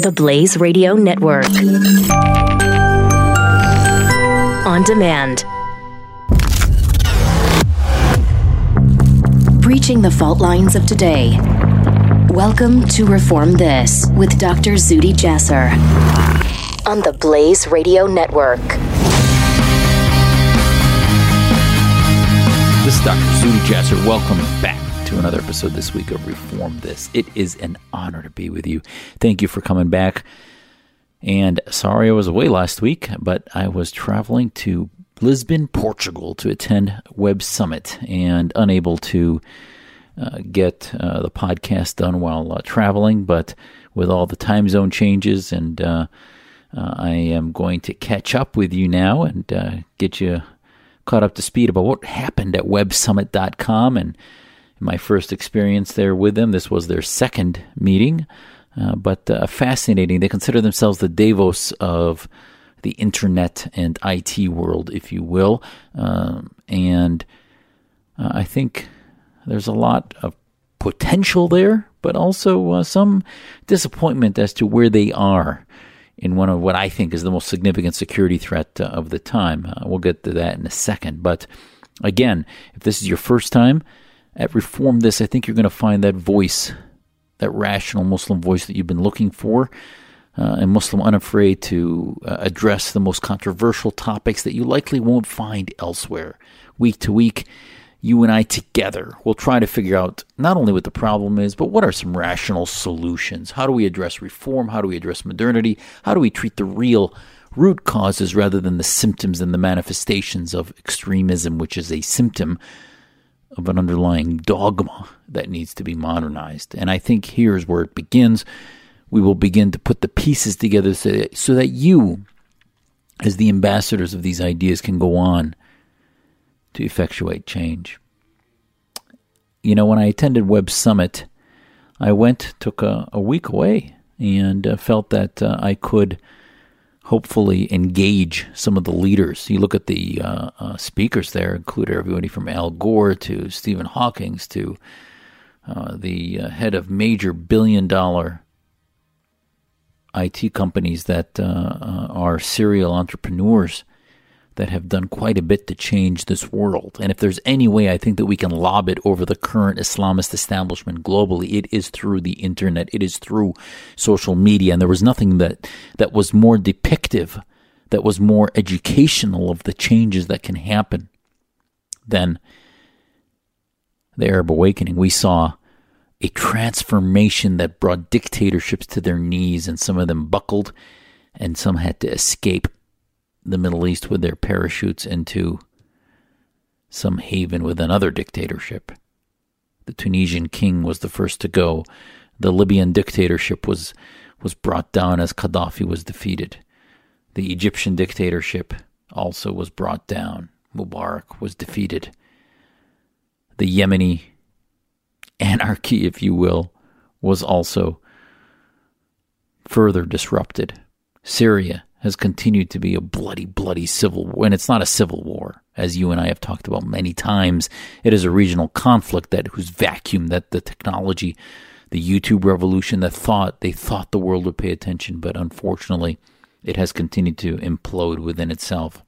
The Blaze Radio Network. On demand. Breaching the fault lines of today. Welcome to Reform This with Dr. Zuhdi Jasser on the Blaze Radio Network. This is Dr. Zuhdi Jasser. Welcome back another episode this week of Reform This. It is an honor to be with you. Thank you for coming back. And sorry I was away last week, but I was traveling to Lisbon, Portugal to attend Web Summit and unable to uh, get uh, the podcast done while uh, traveling. But with all the time zone changes, and uh, uh, I am going to catch up with you now and uh, get you caught up to speed about what happened at websummit.com and my first experience there with them. This was their second meeting, uh, but uh, fascinating. They consider themselves the Davos of the internet and IT world, if you will. Um, and uh, I think there's a lot of potential there, but also uh, some disappointment as to where they are in one of what I think is the most significant security threat uh, of the time. Uh, we'll get to that in a second. But again, if this is your first time, at Reform This, I think you're going to find that voice, that rational Muslim voice that you've been looking for, uh, and Muslim unafraid to uh, address the most controversial topics that you likely won't find elsewhere. Week to week, you and I together will try to figure out not only what the problem is, but what are some rational solutions? How do we address reform? How do we address modernity? How do we treat the real root causes rather than the symptoms and the manifestations of extremism, which is a symptom of an underlying dogma that needs to be modernized. And I think here's where it begins. We will begin to put the pieces together so that, so that you, as the ambassadors of these ideas, can go on to effectuate change. You know, when I attended Web Summit, I went, took a, a week away, and uh, felt that uh, I could hopefully engage some of the leaders. You look at the uh, uh, speakers there, include everybody from Al Gore to Stephen Hawking's to uh, the uh, head of major billion dollar IT companies that uh, uh, are serial entrepreneurs that have done quite a bit to change this world. And if there's any way I think that we can lob it over the current Islamist establishment globally, it is through the internet, it is through social media. And there was nothing that, that was more depictive, that was more educational of the changes that can happen than the Arab awakening. We saw a transformation that brought dictatorships to their knees, and some of them buckled, and some had to escape the Middle East with their parachutes into some haven with another dictatorship. The Tunisian king was the first to go. The Libyan dictatorship was was brought down as Gaddafi was defeated. The Egyptian dictatorship also was brought down. Mubarak was defeated. The Yemeni anarchy, if you will, was also further disrupted. Syria has continued to be a bloody, bloody civil war. And it's not a civil war, as you and I have talked about many times. It is a regional conflict that whose vacuum that the technology, the YouTube revolution that thought they thought the world would pay attention, but unfortunately it has continued to implode within itself.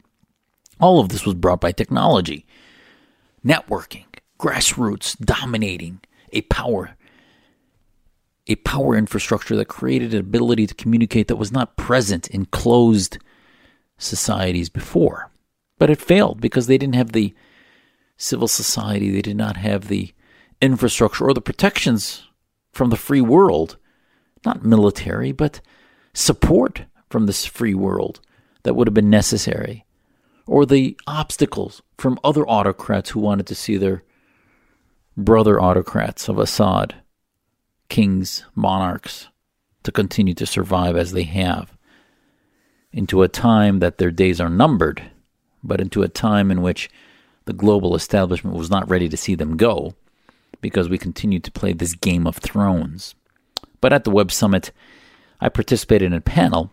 All of this was brought by technology. Networking, grassroots dominating a power a power infrastructure that created an ability to communicate that was not present in closed societies before. But it failed because they didn't have the civil society, they did not have the infrastructure or the protections from the free world, not military, but support from this free world that would have been necessary, or the obstacles from other autocrats who wanted to see their brother autocrats of Assad kings, monarchs, to continue to survive as they have, into a time that their days are numbered, but into a time in which the global establishment was not ready to see them go, because we continue to play this game of thrones. But at the Web Summit, I participated in a panel,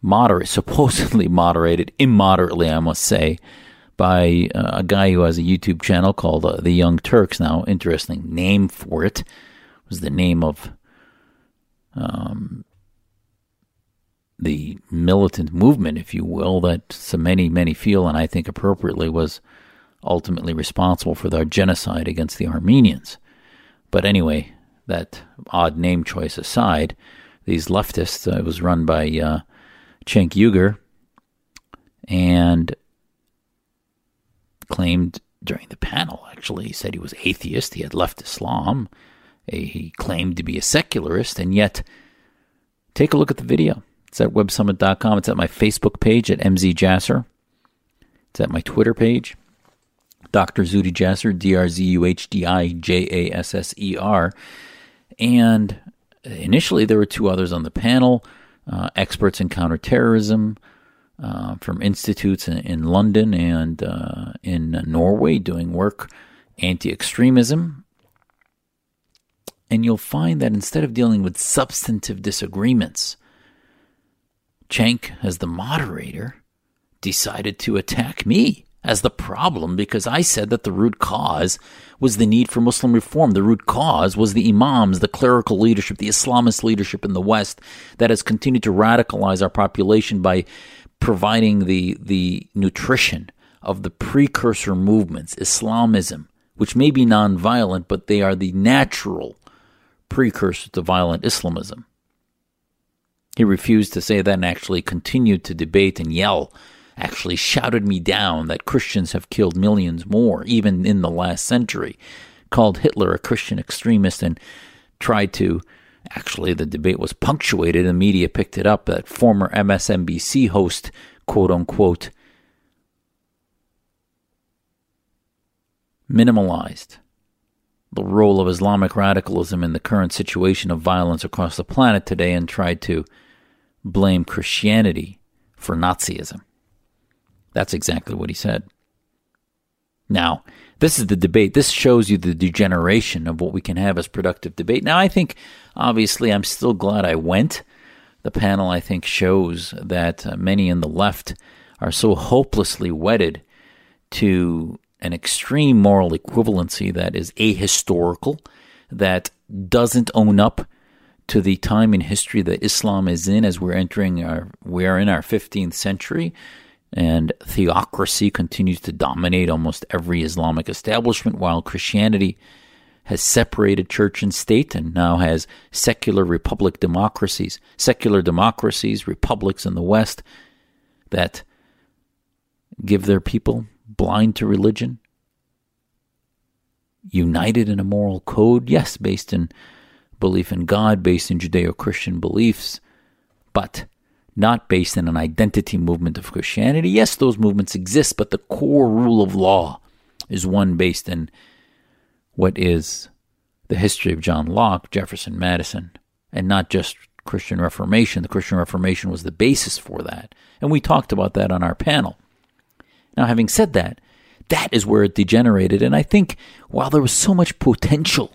moderate, supposedly moderated, immoderately, I must say, by uh, a guy who has a YouTube channel called uh, The Young Turks. Now, interesting name for it was the name of um, the militant movement, if you will, that so many, many feel, and I think appropriately, was ultimately responsible for the genocide against the Armenians. But anyway, that odd name choice aside, these leftists, uh, it was run by uh, Cenk Uygur, and claimed during the panel, actually, he said he was atheist, he had left Islam, he claimed to be a secularist, and yet, take a look at the video. It's at websummit.com. It's at my Facebook page at MZ Jasser. It's at my Twitter page, Dr. Zuhdi Jasser, D R Z U H D I J A S S E R. And initially, there were two others on the panel uh, experts in counterterrorism uh, from institutes in, in London and uh, in Norway doing work anti extremism. And you'll find that instead of dealing with substantive disagreements, Cenk, as the moderator, decided to attack me as the problem because I said that the root cause was the need for Muslim reform. The root cause was the imams, the clerical leadership, the Islamist leadership in the West that has continued to radicalize our population by providing the, the nutrition of the precursor movements, Islamism, which may be nonviolent, but they are the natural precursor to violent Islamism. He refused to say that and actually continued to debate and yell actually shouted me down that Christians have killed millions more, even in the last century, called Hitler a Christian extremist, and tried to. Actually, the debate was punctuated. The media picked it up that former MSNBC host, quote unquote, minimalized the role of Islamic radicalism in the current situation of violence across the planet today and tried to blame Christianity for Nazism. That's exactly what he said. Now, this is the debate. This shows you the degeneration of what we can have as productive debate. Now, I think, obviously, I'm still glad I went. The panel, I think, shows that uh, many in the left are so hopelessly wedded to an extreme moral equivalency that is ahistorical, that doesn't own up to the time in history that Islam is in as we're entering our we're in our 15th century and theocracy continues to dominate almost every Islamic establishment, while Christianity has separated church and state and now has secular republic democracies, secular democracies, republics in the West that give their people blind to religion, united in a moral code, yes, based in belief in God, based in Judeo Christian beliefs, but not based in an identity movement of Christianity. Yes, those movements exist, but the core rule of law is one based in what is the history of John Locke, Jefferson, Madison, and not just Christian Reformation. The Christian Reformation was the basis for that. And we talked about that on our panel. Now, having said that, that is where it degenerated. And I think while there was so much potential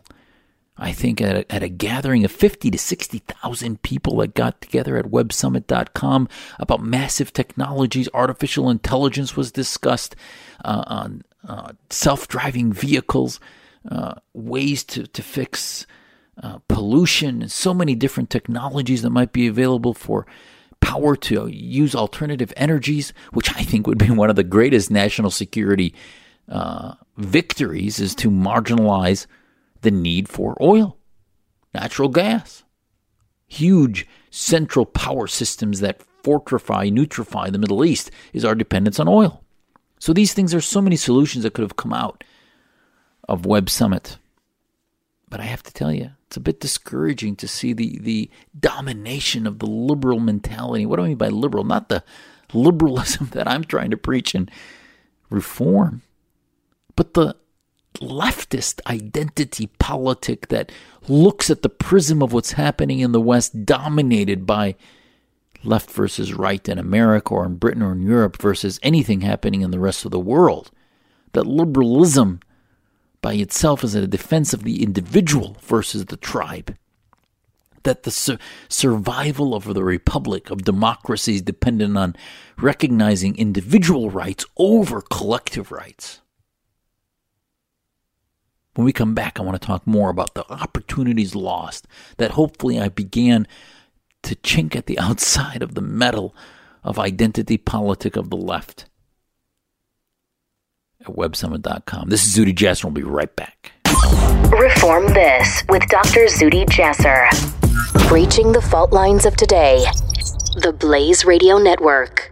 I think at a, at a gathering of 50 to 60,000 people that got together at websummit.com about massive technologies, artificial intelligence was discussed, uh, on uh, self driving vehicles, uh, ways to, to fix uh, pollution, and so many different technologies that might be available for power to use alternative energies, which I think would be one of the greatest national security uh, victories, is to marginalize the need for oil, natural gas, huge central power systems that fortify, nutrify the Middle East is our dependence on oil. So these things are so many solutions that could have come out of Web Summit. But I have to tell you, it's a bit discouraging to see the, the domination of the liberal mentality. What do I mean by liberal? Not the liberalism that I'm trying to preach and reform, but the leftist identity politic that looks at the prism of what's happening in the West, dominated by left versus right in America or in Britain or in Europe versus anything happening in the rest of the world. That liberalism by itself is a defense of the individual versus the tribe. That the su- survival of the republic, of democracy, is dependent on recognizing individual rights over collective rights. When we come back, I want to talk more about the opportunities lost that hopefully I began to chink at the outside of the metal of identity politic of the left at websummit.com. This is Zuhdi Jasser. We'll be right back. Reform This with Dr. Zuhdi Jasser. Breaching the fault lines of today. The Blaze Radio Network.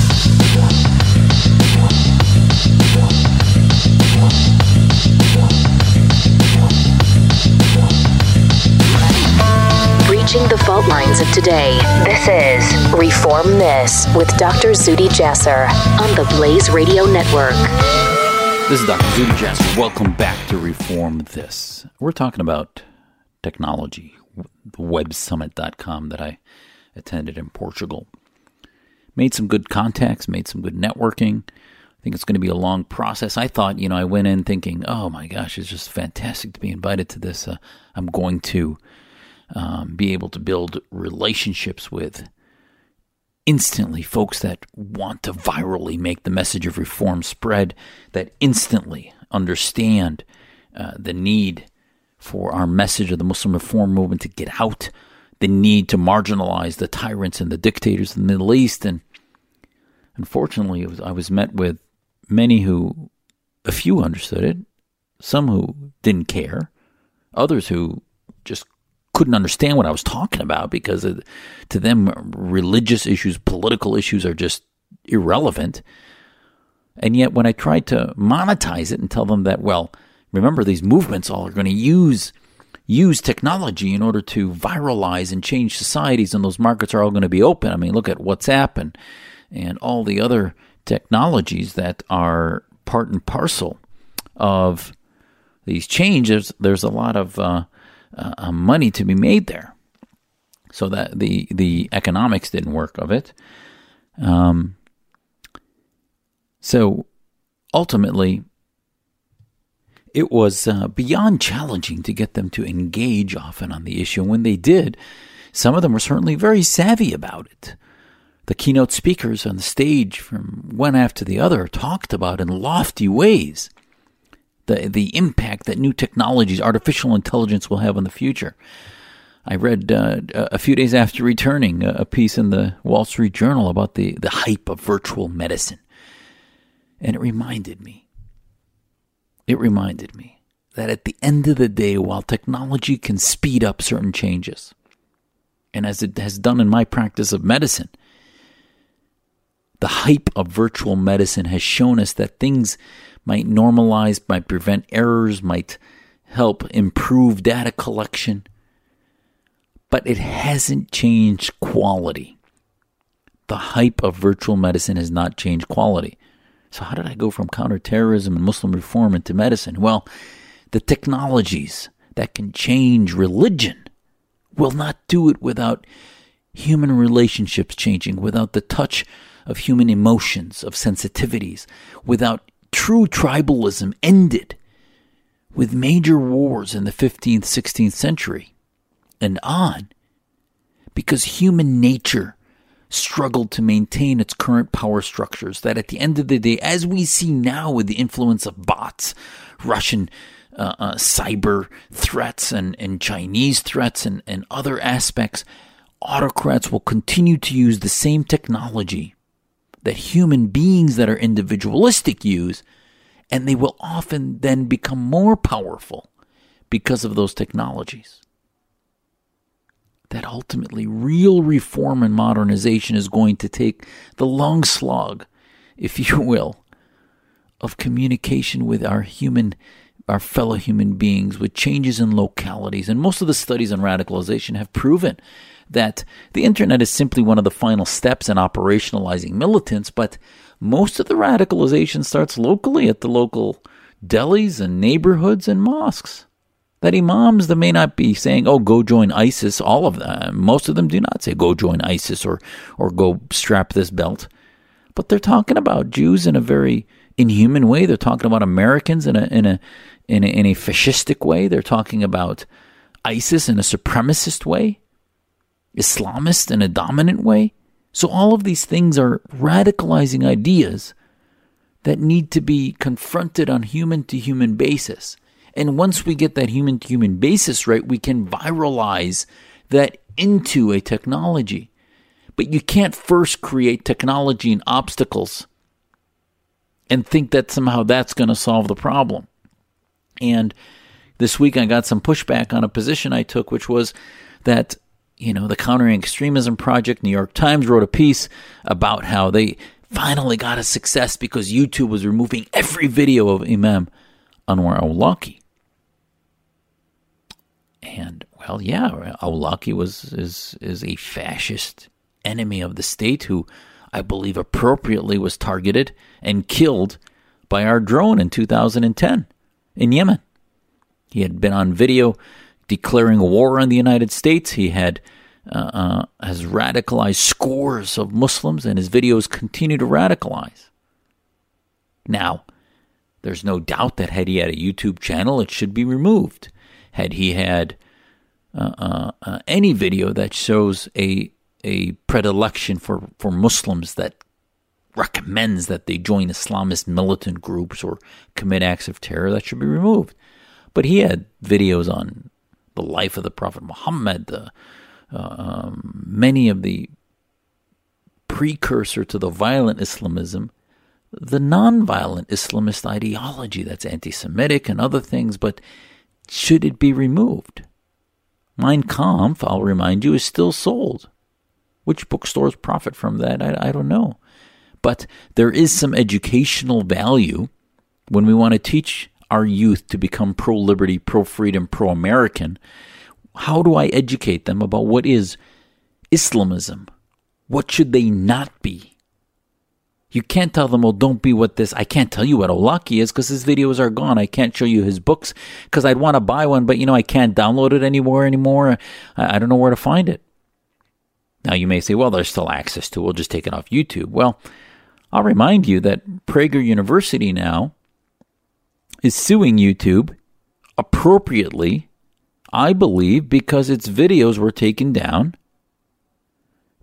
The fault lines of today. This is Reform This with Dr. Zuhdi Jasser on the Blaze Radio Network. This is Dr. Zuhdi Jasser. Welcome back to Reform This. We're talking about technology, the websummit.com that I attended in Portugal. Made some good contacts, made some good networking. I think it's going to be a long process. I thought, you know, I went in thinking, oh my gosh, it's just fantastic to be invited to this. Uh, I'm going to um, be able to build relationships with instantly folks that want to virally make the message of reform spread, that instantly understand uh, the need for our message of the Muslim reform movement to get out, the need to marginalize the tyrants and the dictators in the Middle East. And unfortunately, was, I was met with many who, a few understood it, some who didn't care, others who just couldn't understand what I was talking about because to them, religious issues, political issues are just irrelevant. And yet, when I tried to monetize it and tell them that, well, remember these movements all are going to use use technology in order to viralize and change societies, and those markets are all going to be open. I mean, look at WhatsApp and and all the other technologies that are part and parcel of these changes. There's a lot of uh, uh, money to be made there. So that the the economics didn't work of it. Um, so ultimately, it was uh, beyond challenging to get them to engage often on the issue. And when they did, some of them were certainly very savvy about it. The keynote speakers on the stage from one after the other talked about in lofty ways the the impact that new technologies, artificial intelligence, will have in the future. I read uh, a few days after returning a piece in the Wall Street Journal about the, the hype of virtual medicine. And it reminded me, it reminded me that at the end of the day, while technology can speed up certain changes, and as it has done in my practice of medicine, the hype of virtual medicine has shown us that things might normalize, might prevent errors, might help improve data collection. But it hasn't changed quality. The hype of virtual medicine has not changed quality. So, how did I go from counterterrorism and Muslim reform into medicine? Well, the technologies that can change religion will not do it without human relationships changing, without the touch of human emotions, of sensitivities, without true tribalism ended with major wars in the 15th, 16th century and on because human nature struggled to maintain its current power structures. That at the end of the day, as we see now with the influence of bots, Russian uh, uh, cyber threats, and, and Chinese threats, and, and other aspects, autocrats will continue to use the same technology that human beings that are individualistic use, and they will often then become more powerful because of those technologies. That ultimately, real reform and modernization is going to take the long slog, if you will, of communication with our human our fellow human beings with changes in localities. And most of the studies on radicalization have proven that the internet is simply one of the final steps in operationalizing militants, but most of the radicalization starts locally at the local delis and neighborhoods and mosques. That imams that may not be saying, "Oh, go join ISIS." All of them, most of them do not say, "Go join ISIS" or or "Go strap this belt," but they're talking about Jews in a very inhuman way. They're talking about Americans in a in a in a, in a fascistic way. They're talking about ISIS in a supremacist way, Islamist in a dominant way. So all of these things are radicalizing ideas that need to be confronted on human to human basis. And once we get that human to human basis right, we can viralize that into a technology. But you can't first create technology and obstacles and think that somehow that's going to solve the problem. And this week I got some pushback on a position I took, which was that you know, the Countering Extremism Project, New York Times wrote a piece about how they finally got a success because YouTube was removing every video of Imam Anwar Awlaki. And well, yeah, Awlaki was is is a fascist enemy of the state who I believe appropriately was targeted and killed by our drone in 2010 in Yemen. He had been on video declaring war on the United States. He had uh, uh, has radicalized scores of Muslims, and his videos continue to radicalize. Now, there's no doubt that had he had a YouTube channel, it should be removed. Had he had uh, uh, uh any video that shows a a predilection for, for Muslims that recommends that they join Islamist militant groups or commit acts of terror, that should be removed. But he had videos on the life of the Prophet Muhammad, the, uh, um, many of the precursor to the violent Islamism, the non-violent Islamist ideology that's anti-Semitic and other things, but should it be removed? Mein Kampf, I'll remind you, is still sold. Which bookstores profit from that? I, I don't know. But there is some educational value when we want to teach our youth to become pro liberty, pro freedom, pro American, how do I educate them about what is Islamism? What should they not be? You can't tell them, well, don't be what this. I can't tell you what Awlaki is because his videos are gone. I can't show you his books because I'd want to buy one, but you know, I can't download it anymore anymore. I, I don't know where to find it. Now you may say, well, there's still access to it. We'll just take it off YouTube. Well, I'll remind you that Prager University now is suing YouTube appropriately, I believe, because its videos were taken down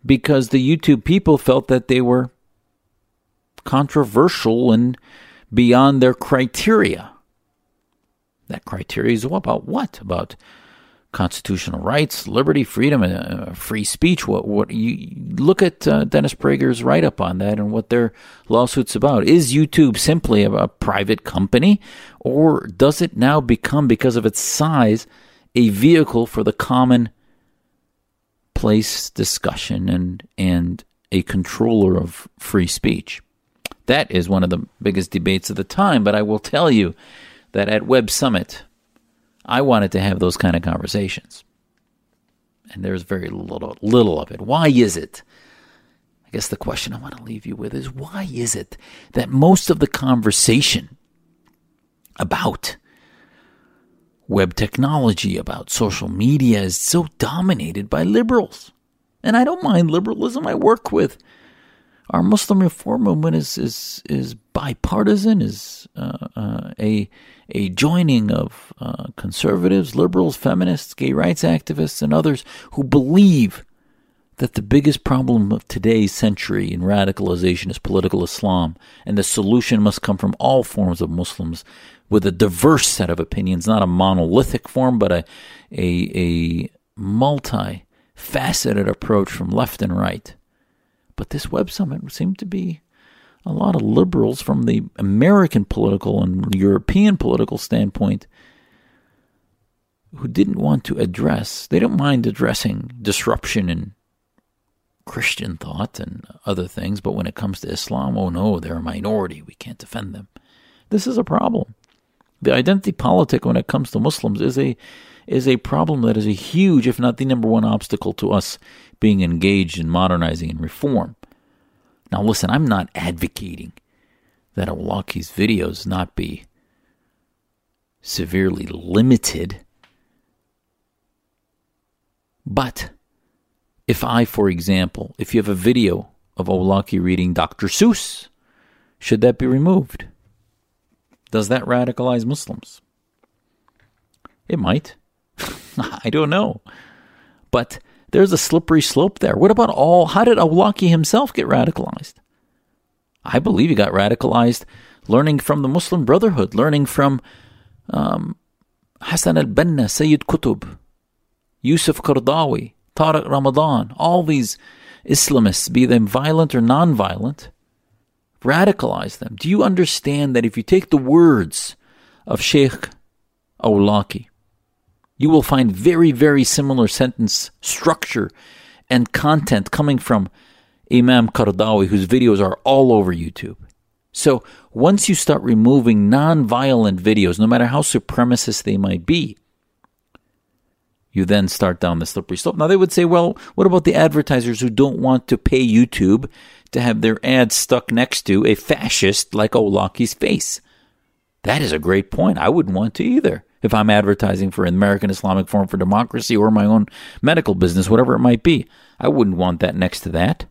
because the YouTube people felt that they were controversial and beyond their criteria. That criteria is about what? About constitutional rights, liberty, freedom, and uh, free speech. What what you look at uh, Dennis Prager's write up on that and what their lawsuit's about. Is YouTube simply a, a private company, or does it now become, because of its size, a vehicle for the common place discussion and and a controller of free speech? That is one of the biggest debates of the time. But I will tell you that at Web Summit I wanted to have those kind of conversations. And there's very little, little of it. Why is it? I guess the question I want to leave you with is why is it that most of the conversation about web technology, about social media is so dominated by liberals? And I don't mind liberalism. I work with our Muslim reform movement is is is bipartisan, is uh, uh, a a joining of uh, conservatives, liberals, feminists, gay rights activists, and others who believe that the biggest problem of today's century in radicalization is political Islam, and the solution must come from all forms of Muslims with a diverse set of opinions, not a monolithic form, but a a, a multi faceted approach from left and right. But this web summit seemed to be a lot of liberals from the American political and European political standpoint who didn't want to address, they don't mind addressing disruption in Christian thought and other things, but when it comes to Islam, oh no, they're a minority. We can't defend them. This is a problem. The identity politic when it comes to Muslims is a is a problem that is a huge, if not the number one obstacle to us being engaged in modernizing and reform. Now, listen, I'm not advocating that Awlaki's videos not be severely limited But if I, for example, if you have a video of Awlaki reading Dr. Seuss, should that be removed? Does that radicalize Muslims? It might. I don't know. But there's a slippery slope there. What about all? How did Awlaki himself get radicalized? I believe he got radicalized learning from the Muslim Brotherhood, learning from um, Hassan al Banna, Sayyid Qutb, Yusuf Qaradawi, Tariq Ramadan, all these Islamists, be them violent or non violent, radicalize them. Do you understand that if you take the words of Sheikh Awlaki, you will find very, very similar sentence structure and content coming from Imam Qaradawi, whose videos are all over YouTube. So once you start removing non-violent videos, no matter how supremacist they might be, you then start down the slippery slope. Now they would say, well, what about the advertisers who don't want to pay YouTube to have their ads stuck next to a fascist like Awlaki's face? That is a great point. I wouldn't want to either if I'm advertising for an American Islamic Forum for Democracy or my own medical business, whatever it might be. I wouldn't want that next to that.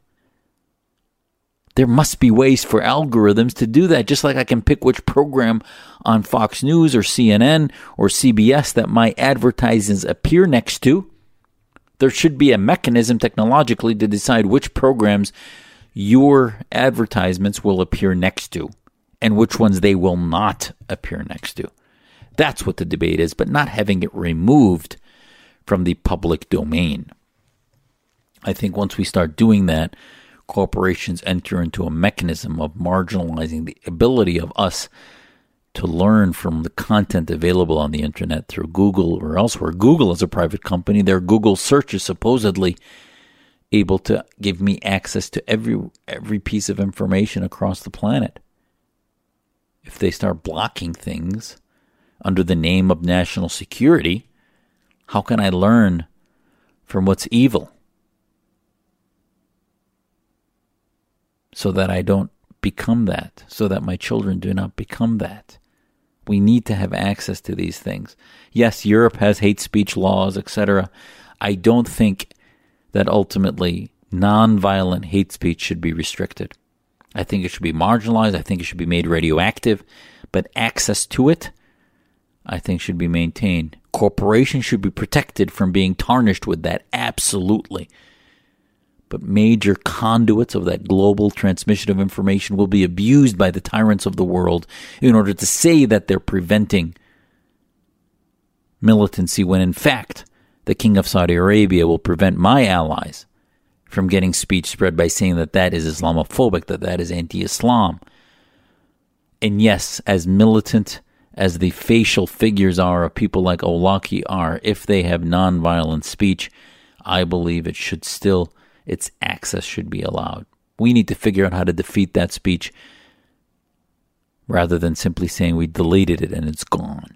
There must be ways for algorithms to do that, just like I can pick which program on Fox News or CNN or CBS that my advertisements appear next to. There should be a mechanism technologically to decide which programs your advertisements will appear next to and which ones they will not appear next to. That's what the debate is, but not having it removed from the public domain. I think once we start doing that, corporations enter into a mechanism of marginalizing the ability of us to learn from the content available on the internet through Google or elsewhere. Google is a private company. Their Google search is supposedly able to give me access to every every piece of information across the planet. If they start blocking things, under the name of national security, how can I learn from what's evil? So that I don't become that, so that my children do not become that. We need to have access to these things. Yes, Europe has hate speech laws, etc. I don't think that ultimately nonviolent hate speech should be restricted. I think it should be marginalized. I think it should be made radioactive. But access to it I think should be maintained. Corporations should be protected from being tarnished with that, absolutely. But major conduits of that global transmission of information will be abused by the tyrants of the world in order to say that they're preventing militancy when in fact the king of Saudi Arabia will prevent my allies from getting speech spread by saying that that is Islamophobic, that that is anti Islam. And yes, as militant as the facial figures are of people like Awlaki are, if they have nonviolent speech, I believe it should still, its access should be allowed. We need to figure out how to defeat that speech rather than simply saying we deleted it and it's gone.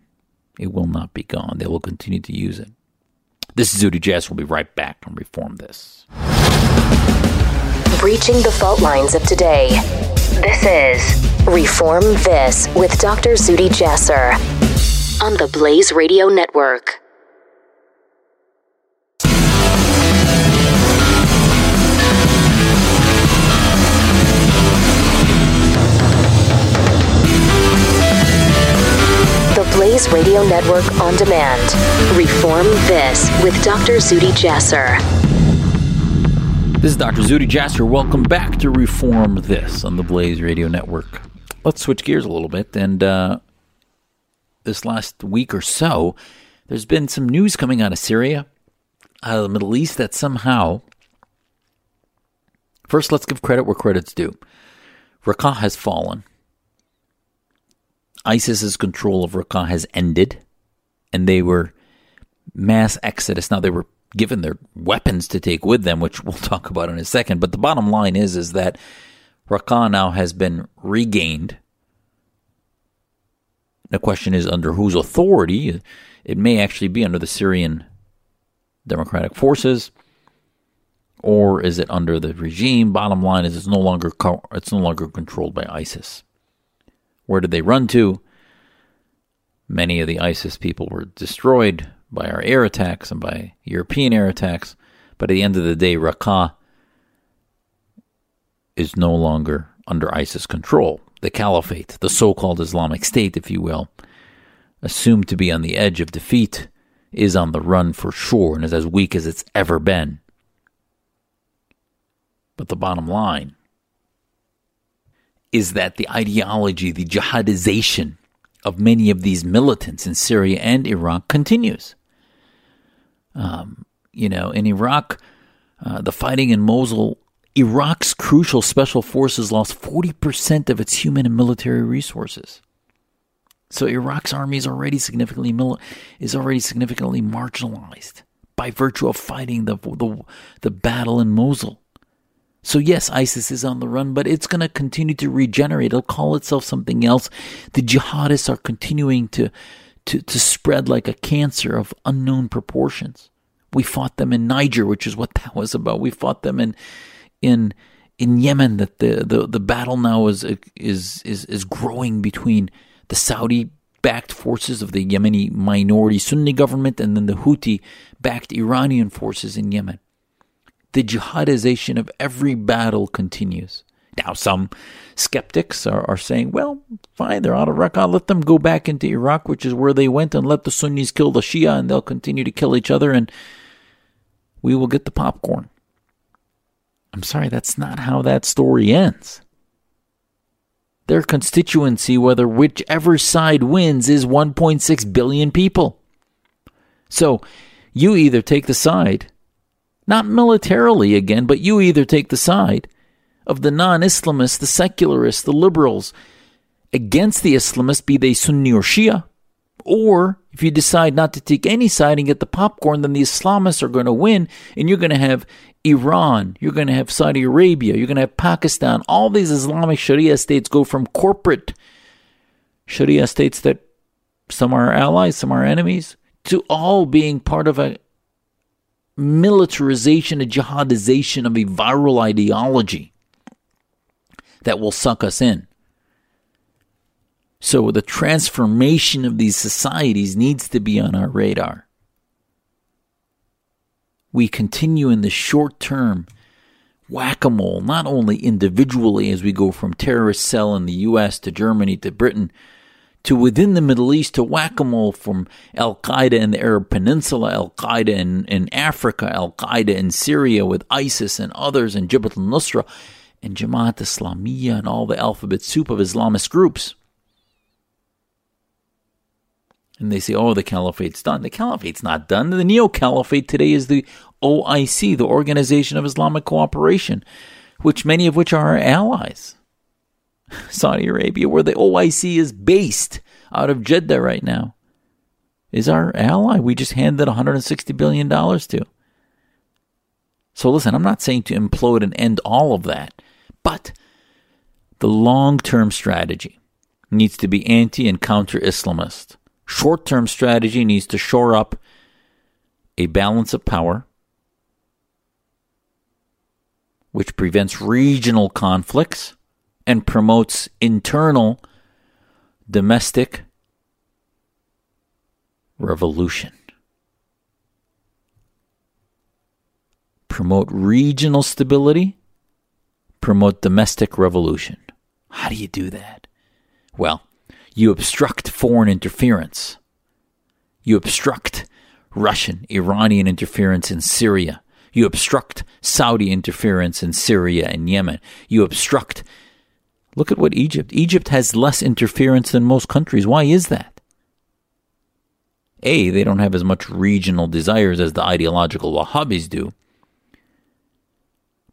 It will not be gone. They will continue to use it. This is Zuhdi Jasser. We'll be right back on Reform This. Breaching the fault lines of today. This is Reform This with Dr. Zuhdi Jasser on the Blaze Radio Network. The Blaze Radio Network on demand. Reform This with Dr. Zuhdi Jasser. This is Dr. Zuhdi Jasser. Welcome back to Reform This on the Blaze Radio Network. Let's switch gears a little bit. And uh, this last week or so, there's been some news coming out of Syria, out of the Middle East, that somehow. First, let's give credit where credit's due. Raqqa has fallen. ISIS's control of Raqqa has ended, and they were mass exodus. Now they were given their weapons to take with them, which we'll talk about in a second. But the bottom line is, is that Raqqa now has been regained. The question is under whose authority? It may actually be under the Syrian Democratic Forces, or is it under the regime? Bottom line is, it's no longer co- it's no longer controlled by ISIS. Where did they run to? Many of the ISIS people were destroyed by our air attacks and by European air attacks. But at the end of the day, Raqqa is no longer under ISIS control. The caliphate, the so called Islamic State, if you will, assumed to be on the edge of defeat, is on the run for sure and is as weak as it's ever been. But the bottom line is that the ideology, the jihadization of many of these militants in Syria and Iraq continues. Um, you know, in Iraq, uh, the fighting in Mosul, Iraq's crucial special forces lost 40% of its human and military resources. So Iraq's army is already significantly mil- is already significantly marginalized by virtue of fighting the, the the battle in Mosul. So yes, ISIS is on the run, but it's going to continue to regenerate. It'll call itself something else. The jihadists are continuing to to to spread like a cancer of unknown proportions. We fought them in Niger, which is what that was about. We fought them in in in Yemen. That the the, the battle now is is is is growing between the Saudi backed forces of the Yemeni minority Sunni government and then the Houthi backed Iranian forces in Yemen. The jihadization of every battle continues. Now, some skeptics are, are saying, well, fine, they're out of Raqqa. Let them go back into Iraq, which is where they went, and let the Sunnis kill the Shia, and they'll continue to kill each other, and we will get the popcorn. I'm sorry, that's not how that story ends their constituency, whether whichever side wins, is 1.6 billion people. So you either take the side, not militarily again, but you either take the side of the non Islamists, the secularists, the liberals. Against the Islamists, be they Sunni or Shia, or if you decide not to take any side and get the popcorn, then the Islamists are going to win, and you're going to have Iran, you're going to have Saudi Arabia, you're going to have Pakistan. All these Islamic Sharia states go from corporate Sharia states that some are allies, some are enemies, to all being part of a militarization, a jihadization of a viral ideology that will suck us in. So the transformation of these societies needs to be on our radar. We continue in the short term whack a mole, not only individually as we go from terrorist cell in the US to Germany to Britain to within the Middle East to whack a mole from Al Qaeda in the Arab Peninsula, Al Qaeda in, in Africa, Al Qaeda in Syria with ISIS and others, and Jabhat al Nusra and Jamaat Islamiyah and all the alphabet soup of Islamist groups and they say, oh, the caliphate's done. The caliphate's not done. The neo caliphate today is the OIC, the Organization of Islamic Cooperation, which many of which are our allies. Saudi Arabia, where the OIC is based out of Jeddah right now, is our ally. We just handed $160 billion to. So listen, I'm not saying to implode and end all of that, but the long term strategy needs to be anti and counter Islamist short term strategy needs to shore up a balance of power, which prevents regional conflicts and promotes internal domestic revolution. Promote regional stability, promote domestic revolution. How do you do that? Well, you obstruct foreign interference. You obstruct Russian, Iranian interference in Syria. You obstruct Saudi interference in Syria and Yemen. You obstruct. Look at what Egypt. Egypt has less interference than most countries. Why is that? A, they don't have as much regional desires as the ideological Wahhabis do.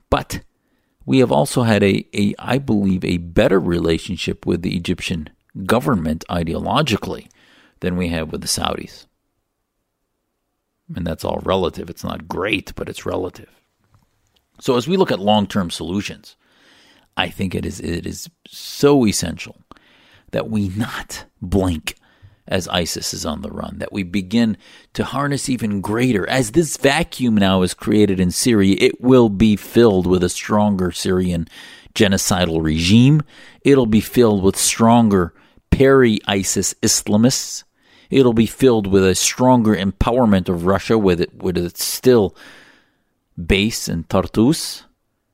But we have also had a, a I believe, a better relationship with the Egyptian government ideologically than we have with the Saudis. And that's all relative. It's not great, but it's relative. So as we look at long-term solutions, I think it is it is so essential that we not blink as ISIS is on the run, that we begin to harness even greater. As this vacuum now is created in Syria, it will be filled with a stronger Syrian genocidal regime. It'll be filled with stronger peri ISIS Islamists, It'll be filled with a stronger empowerment of Russia with it with its still base in Tartus.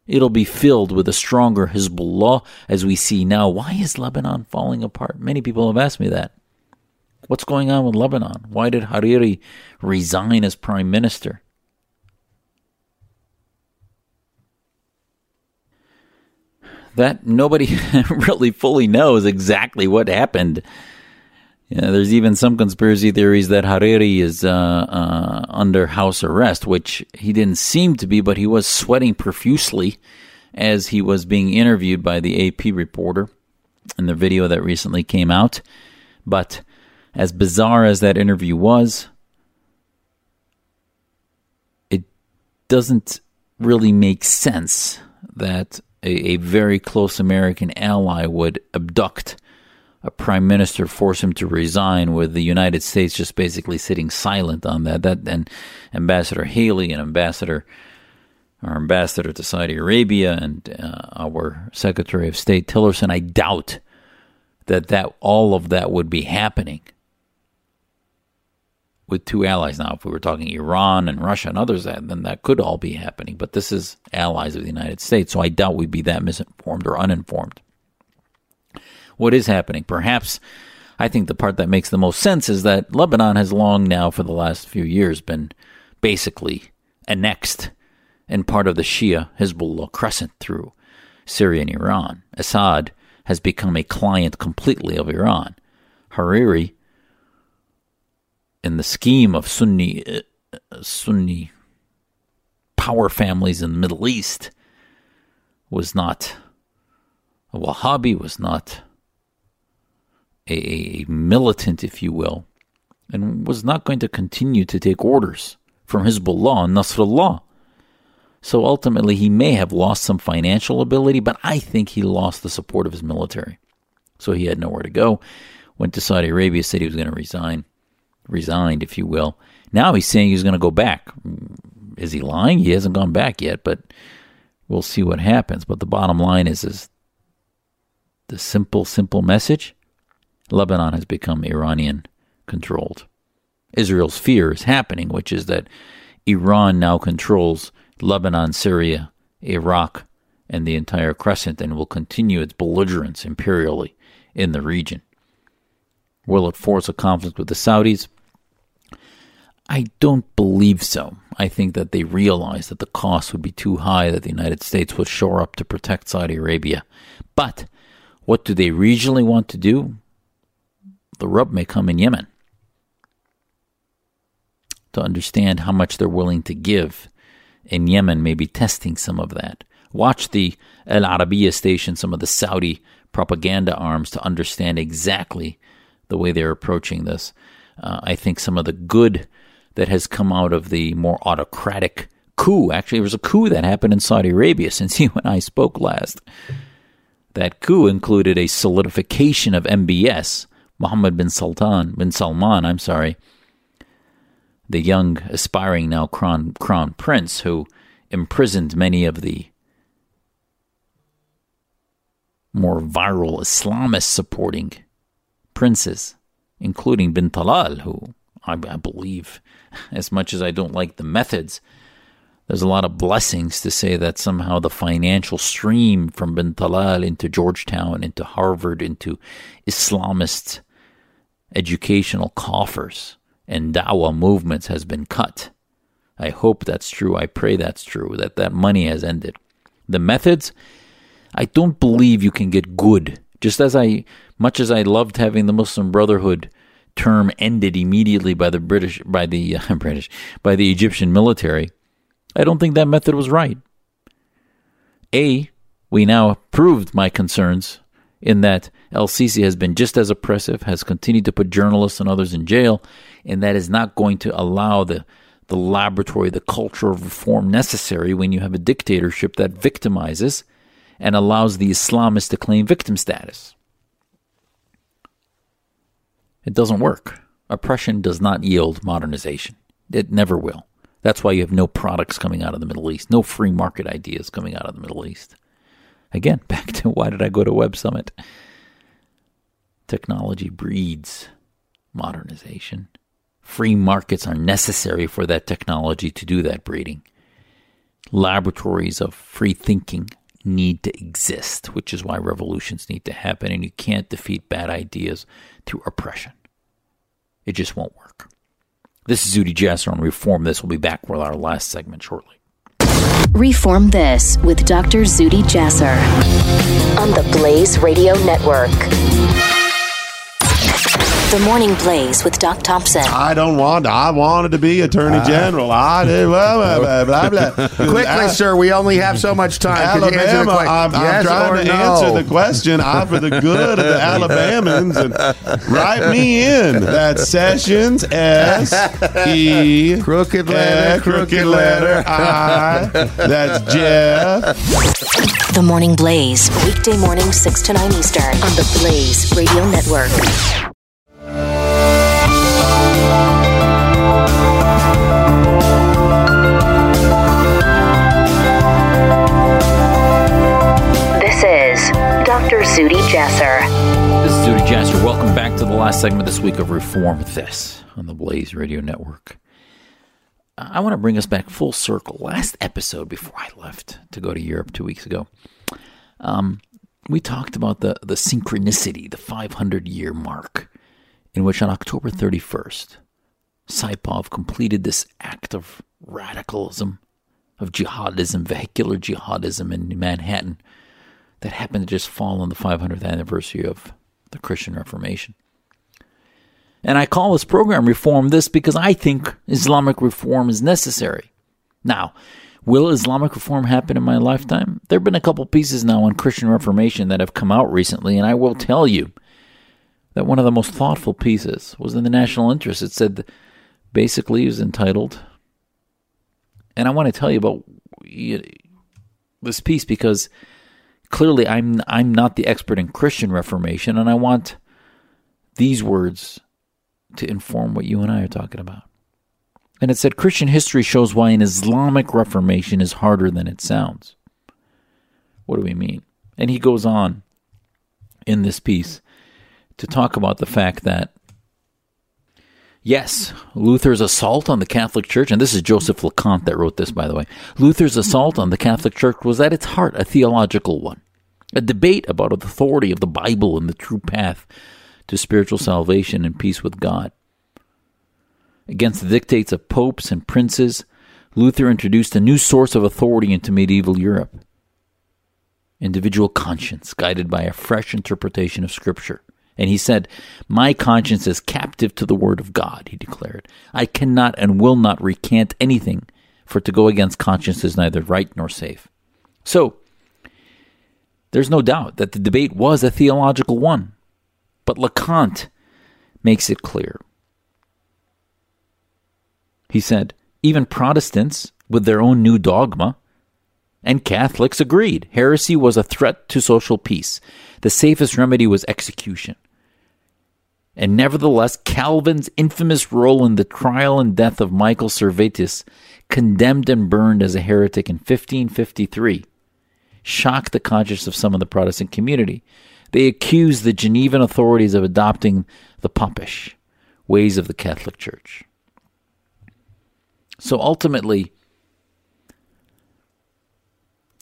It'll be filled with a stronger Hezbollah as we see now. Why is Lebanon falling apart? Many people have asked me that. What's going on with Lebanon? Why did Hariri resign as prime minister? That nobody really fully knows exactly what happened. Yeah, there's even some conspiracy theories that Hariri is uh, uh, under house arrest, which he didn't seem to be, but he was sweating profusely as he was being interviewed by the AP reporter in the video that recently came out. But as bizarre as that interview was, it doesn't really make sense that a, a very close American ally would abduct a prime minister, force him to resign, with the United States just basically sitting silent on that. That and Ambassador Haley and Ambassador our ambassador to Saudi Arabia and uh, our Secretary of State Tillerson, I doubt that that all of that would be happening with two allies. Now, if we were talking Iran and Russia and others, then that could all be happening. But this is allies of the United States, so I doubt we'd be that misinformed or uninformed. What is happening? Perhaps I think the part that makes the most sense is that Lebanon has long now, for the last few years, been basically annexed and part of the Shia Hezbollah crescent through Syria and Iran. Assad has become a client completely of Iran. Hariri in the scheme of Sunni uh, Sunni power families in the Middle East was not a Wahhabi, was not a, a militant, if you will, and was not going to continue to take orders from Hezbollah and Nasrallah. So ultimately, he may have lost some financial ability, but I think he lost the support of his military. So he had nowhere to go. Went to Saudi Arabia, said he was going to resign resigned, if you will. Now he's saying he's going to go back. Is he lying? He hasn't gone back yet, but we'll see what happens. But the bottom line is, is the simple, simple message: Lebanon has become Iranian controlled. Israel's fear is happening, which is that Iran now controls Lebanon, Syria, Iraq, and the entire crescent, and will continue its belligerence imperially in the region. Will it force a conflict with the Saudis? I don't believe so. I think that they realize that the cost would be too high that the United States would shore up to protect Saudi Arabia. But what do they regionally want to do? The rub may come in Yemen. To understand how much they're willing to give in Yemen, maybe testing some of that. Watch the Al Arabiya station, some of the Saudi propaganda arms, to understand exactly the way they're approaching this. Uh, I think some of the good that has come out of the more autocratic coup. Actually, there was a coup that happened in Saudi Arabia since you and I spoke last. That coup included a solidification of MBS, Mohammed bin Sultan bin Salman. I'm sorry, the young aspiring now crown crown prince who imprisoned many of the more viral Islamist supporting princes, including bin Talal, who I, I believe, as much as I don't like the methods, there's a lot of blessings to say that somehow the financial stream from bin Talal into Georgetown, into Harvard, into Islamist educational coffers and dawah movements has been cut. I hope that's true. I pray that's true, that that money has ended. The methods, I don't believe you can get good. Just as I, much as I loved having the Muslim Brotherhood term ended immediately by the British by the uh, British by the Egyptian military. I don't think that method was right. A, we now proved my concerns in that El Sisi has been just as oppressive, has continued to put journalists and others in jail, and that is not going to allow the the laboratory, the culture of reform necessary when you have a dictatorship that victimizes and allows the Islamists to claim victim status. It doesn't work. Oppression does not yield modernization. It never will. That's why you have no products coming out of the Middle East, no free market ideas coming out of the Middle East. Again, back to why did I go to Web Summit? Technology breeds modernization. Free markets are necessary for that technology to do that breeding. Laboratories of free thinking need to exist, which is why revolutions need to happen, and you can't defeat bad ideas through oppression. It just won't work. This is Zuhdi Jasser on Reform This. We'll be back with our last segment shortly. Reform This with Dr. Zuhdi Jasser on the Blaze Radio Network. The Morning Blaze with Doc Thompson. I don't want. I wanted to be Attorney uh, General. I did. Blah, blah, blah, blah. Quickly, I, sir. We only have so much time. Alabama. I'm, yes I'm, trying to no? answer the question. I for the good of the Alabamans and write me in. That's Sessions S E crooked letter crooked letter I. That's Jeff. The Morning Blaze weekday morning six to nine Eastern on the Blaze Radio Network. Zuhdi Jasser. This is Zuhdi Jasser. Welcome back to the last segment this week of Reform This on the Blaze Radio Network. I want to bring us back full circle. Last episode before I left to go to Europe two weeks ago, um, we talked about the, the synchronicity, the 500 year mark, in which on October 31st, Saipov completed this act of radicalism, of jihadism, vehicular jihadism in Manhattan that happened to just fall on the 500th anniversary of the Christian Reformation. And I call this program Reform This because I think Islamic reform is necessary. Now, will Islamic reform happen in my lifetime? There have been a couple pieces now on Christian Reformation that have come out recently, and I will tell you that one of the most thoughtful pieces was in the national interest. It said basically it was entitled, and I want to tell you about this piece because clearly I'm I'm not the expert in Christian Reformation, and I want these words to inform what you and I are talking about. And it said Christian history shows why an Islamic Reformation is harder than it sounds. What do we mean? And he goes on in this piece to talk about the fact that Yes, Luther's assault on the Catholic Church, and this is Joseph Loconte that wrote this, by the way. Luther's assault on the Catholic Church was at its heart a theological one a debate about the authority of the Bible and the true path to spiritual salvation and peace with God. Against the dictates of popes and princes, Luther introduced a new source of authority into medieval Europe individual conscience, guided by a fresh interpretation of Scripture. And he said, My conscience is captive to the Word of God, he declared. I cannot and will not recant anything, for to go against conscience is neither right nor safe. So, there's no doubt that the debate was a theological one, but Loconte makes it clear. He said, even Protestants, with their own new dogma, and Catholics agreed heresy was a threat to social peace. The safest remedy was execution. And nevertheless, Calvin's infamous role in the trial and death of Michael Servetus, condemned and burned as a heretic in 1553, shocked the conscience of some of the Protestant community. They accused the Genevan authorities of adopting the popish ways of the Catholic Church. So ultimately,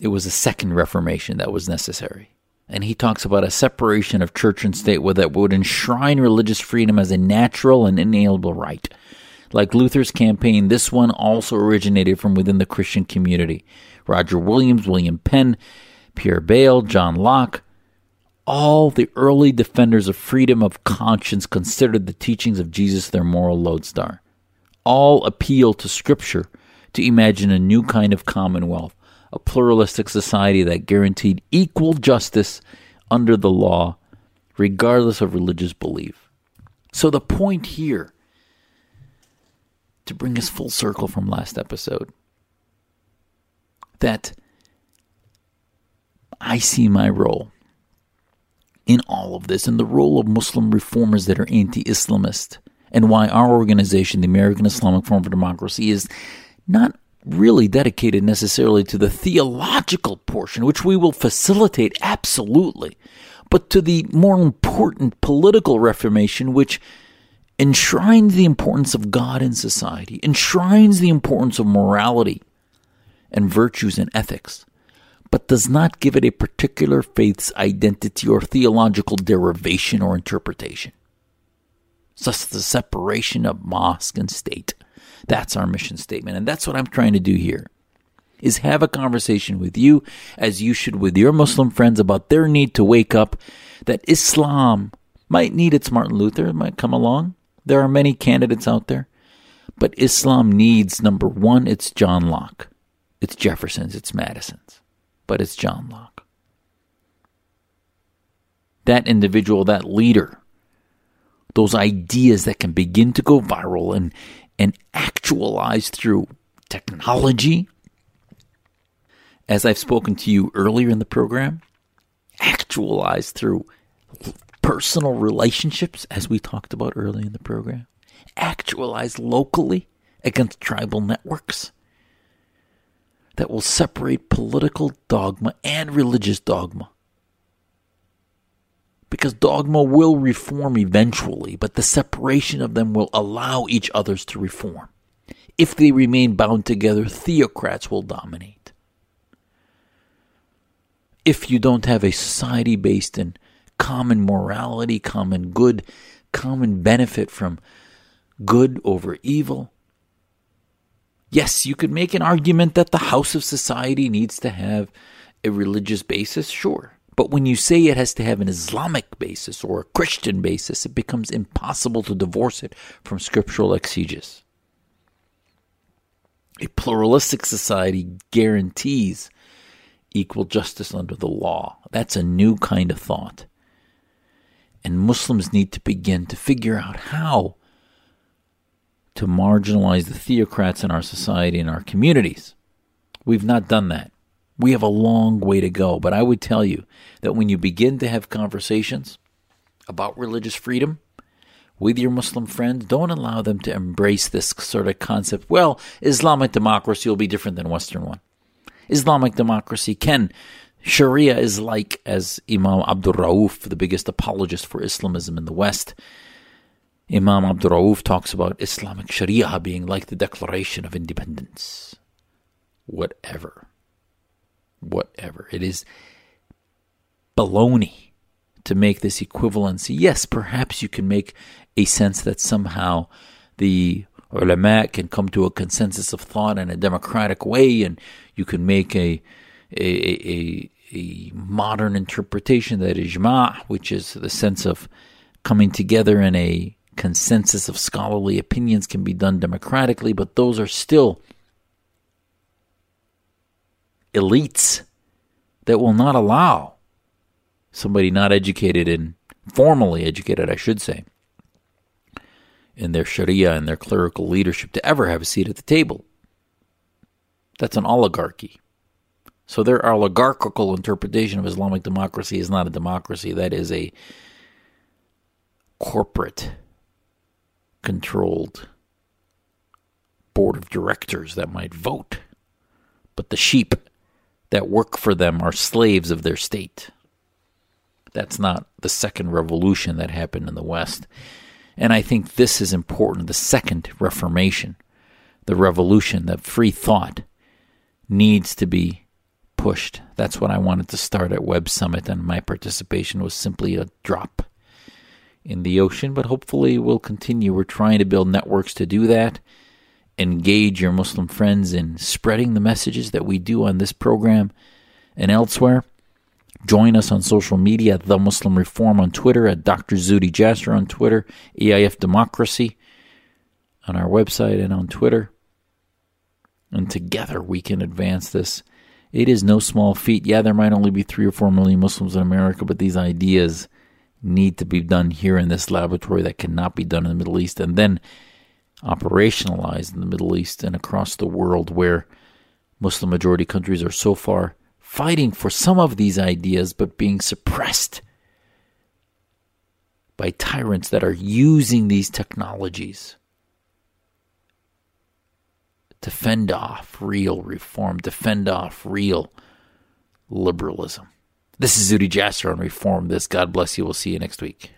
it was a second Reformation that was necessary. And he talks about a separation of church and state that would enshrine religious freedom as a natural and inalienable right. Like Luther's campaign, this one also originated from within the Christian community. Roger Williams, William Penn, Pierre Bayle, John Locke, all the early defenders of freedom of conscience considered the teachings of Jesus their moral lodestar. All appeal to Scripture to imagine a new kind of commonwealth, a pluralistic society that guaranteed equal justice under the law, regardless of religious belief. So, the point here, to bring us full circle from last episode, that I see my role in all of this and the role of Muslim reformers that are anti Islamist, and why our organization, the American Islamic Forum for Democracy, is not really dedicated necessarily to the theological portion, which we will facilitate absolutely, but to the more important political reformation, which enshrines the importance of God in society, enshrines the importance of morality and virtues and ethics, but does not give it a particular faith's identity or theological derivation or interpretation. Thus, the separation of mosque and state. That's our mission statement, and that's what I'm trying to do here. Is have a conversation with you, as you should with your Muslim friends, about their need to wake up that Islam might need its Martin Luther, might come along. There are many candidates out there. But Islam needs, number one, it's John Locke. It's Jefferson's, it's Madison's. But it's John Locke. That individual, that leader, those ideas that can begin to go viral and, and actualize through technology. As I've spoken to you earlier in the program, actualize through personal relationships, as we talked about early in the program, actualize locally against tribal networks that will separate political dogma and religious dogma. Because dogma will reform eventually, but the separation of them will allow each others to reform. If they remain bound together, theocrats will dominate. If you don't have a society based in common morality, common good, common benefit from good over evil. Yes, you could make an argument that the house of society needs to have a religious basis, sure. But when you say it has to have an Islamic basis or a Christian basis, it becomes impossible to divorce it from scriptural exegesis. A pluralistic society guarantees equal justice under the law. That's a new kind of thought. And Muslims need to begin to figure out how to marginalize the theocrats in our society and our communities. We've not done that. We have a long way to go, but I would tell you that when you begin to have conversations about religious freedom with your Muslim friends, don't allow them to embrace this sort of concept. Well, Islamic democracy will be different than Western one. Islamic democracy can Sharia is like, as Imam Abdul Rauf, the biggest apologist for Islamism in the West, Imam Abdul Rauf talks about Islamic Sharia being like the Declaration of Independence. Whatever. Whatever. It is baloney to make this equivalency. Yes, perhaps you can make a sense that somehow the ulama can come to a consensus of thought in a democratic way, and you can make a a, a, a modern interpretation that ijma, which is the sense of coming together in a consensus of scholarly opinions, can be done democratically, but those are still elites that will not allow somebody not educated and formally educated, I should say, in their Sharia and their clerical leadership to ever have a seat at the table. That's an oligarchy. So their oligarchical interpretation of Islamic democracy is not a democracy. That is a corporate controlled board of directors that might vote. But the sheep that work for them are slaves of their state. That's not the second revolution that happened in the West. And I think this is important. The second Reformation, the revolution, that free thought needs to be pushed. That's what I wanted to start at Web Summit, and my participation was simply a drop in the ocean, but hopefully we'll continue. We're trying to build networks to do that. Engage your Muslim friends in spreading the messages that we do on this program and elsewhere. Join us on social media at The Muslim Reform on Twitter, at Dr. Zuhdi Jasser on Twitter, AIF Democracy on our website and on Twitter. And together we can advance this it is no small feat. Yeah, there might only be three or four million Muslims in America, but these ideas need to be done here in this laboratory that cannot be done in the Middle East and then operationalized in the Middle East and across the world where Muslim majority countries are so far fighting for some of these ideas but being suppressed by tyrants that are using these technologies to fend off real reform, to fend off real liberalism. This is Zuhdi Jasser on Reform This. God bless you. We'll see you next week.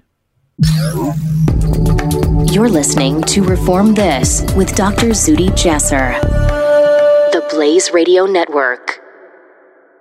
You're listening to Reform This with Dr. Zuhdi Jasser, the Blaze Radio Network.